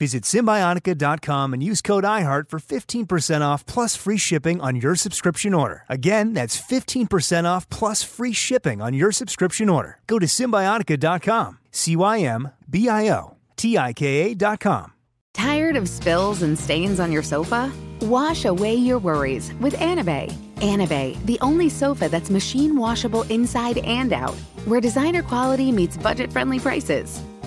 Visit Cymbiotika.com and use code IHEART for 15% off plus free shipping on your subscription order. Again, that's 15% off plus free shipping on your subscription order. Go to Cymbiotika.com, C Y M B I O T I K A.com. Tired of spills and stains on your sofa? Wash away your worries with Anabei. Anabei, the only sofa that's machine washable inside and out, where designer quality meets budget friendly prices.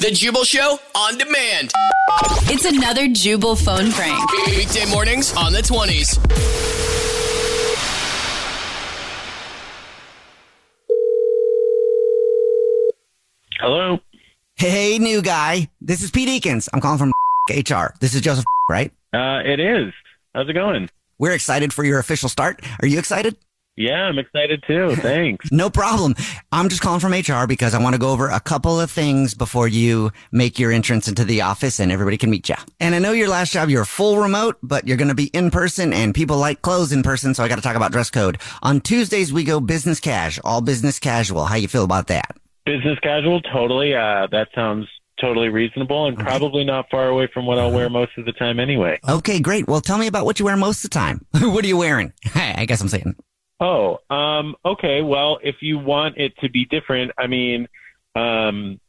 The Jubal Show on demand. It's another Jubal phone prank. Weekday mornings on the 20s. Hello. Hey, new guy. This is Pete Eakins. I'm calling from HR. This is Joseph, right? Uh, it is. How's it going? We're excited for your official start. Are you excited? Yeah, I'm excited too. Thanks. no problem. I'm just calling from HR because I want to go over a couple of things before you make your entrance into the office and everybody can meet you. And I know your last job, you're full remote, but you're going to be in person and people like clothes in person. So I got to talk about dress code. On Tuesdays, we go business cash, all business casual. How you feel about that? Business casual, totally. Uh, that sounds totally reasonable and probably not far away from what I'll wear most of the time anyway. Okay, great. Well, tell me about what you wear most of the time. what are you wearing? Hey, I guess I'm saying. Oh, um, okay. Well, if you want it to be different, I mean, um,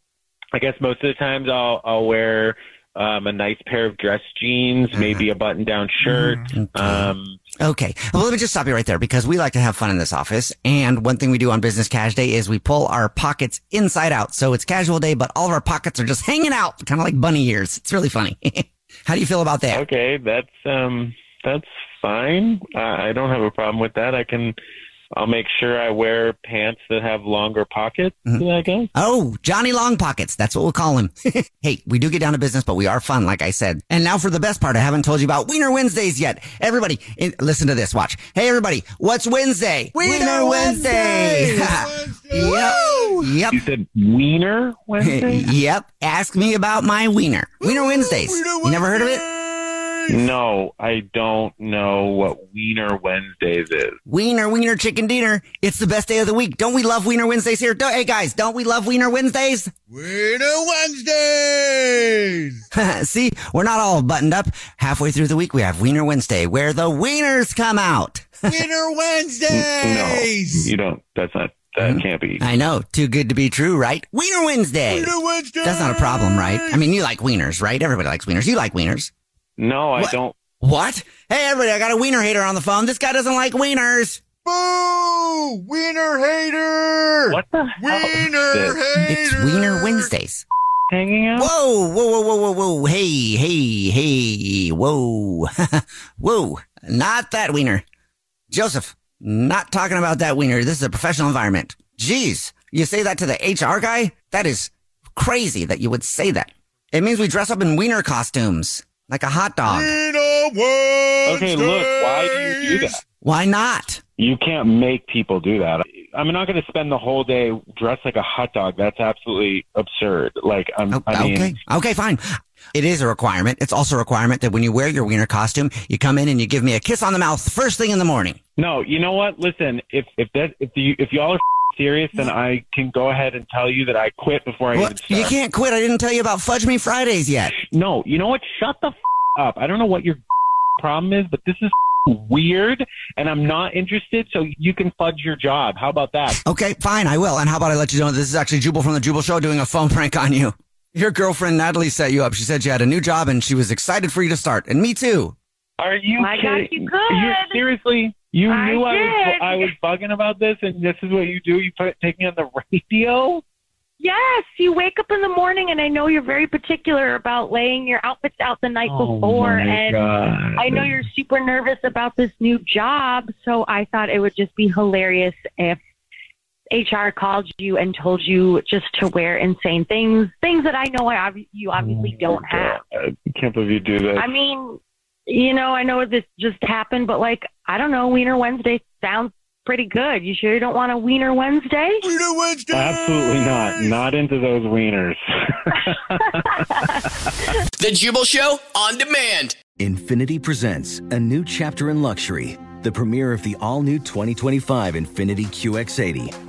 I guess most of the times I'll I'll wear um, a nice pair of dress jeans, maybe a button-down shirt. Um, Okay. Well, let me just stop you right there because we like to have fun in this office. And one thing we do on Business Cash Day is we pull our pockets inside out. So it's casual day, but all of our pockets are just hanging out, kind of like bunny ears. It's really funny. How do you feel about that? okay, that's um, that's fine. I, I don't have a problem with that. I can. I'll make sure I wear pants that have longer pockets. Mm-hmm. I guess. Oh, Johnny Long Pockets. That's what we'll call him. hey, we do get down to business, but we are fun, like I said. And now for the best part. I haven't told you about Wiener Wednesdays yet. Everybody, in, listen to this. Watch. Hey, everybody. What's Wednesday? Wiener Wednesday. yep. Yep. You said Wiener Wednesday? yep. Ask me about my wiener. Wiener Wednesdays. You never heard of it? No, I don't know what Wiener Wednesdays is. Wiener, Wiener Chicken Dinner. It's the best day of the week. Don't we love Wiener Wednesdays here? Don't, hey guys, don't we love Wiener Wednesdays? Wiener Wednesdays! See, we're not all buttoned up. Halfway through the week, we have Wiener Wednesday, where the wieners come out. Wiener Wednesdays! No, you don't. That's not. That hmm? can't be. I know. Too good to be true, right? Wiener Wednesday. Wiener Wednesday! That's not a problem, right? I mean, you like wieners, right? Everybody likes wieners. You like wieners. No, I What? don't. What? Hey, everybody, I got a wiener hater on the phone. This guy doesn't like wieners. Boo! Wiener hater! What the hell? Wiener hater! It's Wiener Wednesdays. Hanging out? Whoa, whoa, whoa, whoa, whoa, whoa. Hey, hey, hey, whoa. whoa. Not that wiener. Joseph, not talking about that wiener. This is a professional environment. Jeez, you say that to the HR guy? That is crazy that you would say that. It means we dress up in wiener costumes. Like a hot dog. Okay, look, why do you do that? Why not? You can't make people do that. I'm not going to spend the whole day dressed like a hot dog. That's absolutely absurd. Like, I'm, I mean, okay. Okay, fine. It is a requirement. It's also a requirement that when you wear your wiener costume, you come in and you give me a kiss on the mouth first thing in the morning. No, you know what? Listen, if if that if you if y'all are serious, then I can go ahead and tell you that I quit before I Well, even start. you can't quit. I didn't tell you about Fudge Me Fridays yet. No, you know what? Shut the f- up. I don't know what your problem is, but this is f- weird, and I'm not interested. So you can fudge your job. How about that? Okay, fine, I will. And how about I let you know this is actually Jubal from the Jubal Show doing a phone prank on you. Your girlfriend Natalie set you up. She said she had a new job and she was excited for you to start. And me too. Are you I got kidding? you good. You're, seriously, you I knew I was. I was bugging about this, and this is what you do. You put take me on the radio. Yes, you wake up in the morning, and I know you're very particular about laying your outfits out the night oh before, Oh my and God. I know you're super nervous about this new job. So I thought it would just be hilarious if HR called you and told you just to wear insane things, things that I know I ob- you oh obviously don't have. I can't believe you do this. I mean, you know, I know this just happened, but like, I don't know, Wiener Wednesday sounds pretty good. You sure you don't want a Wiener Wednesday? Wiener Wednesday. Absolutely not. Not into those wieners. The Jubal Show on demand. INFINITI presents a new chapter in luxury, the premiere of the all new 2025 INFINITI QX80,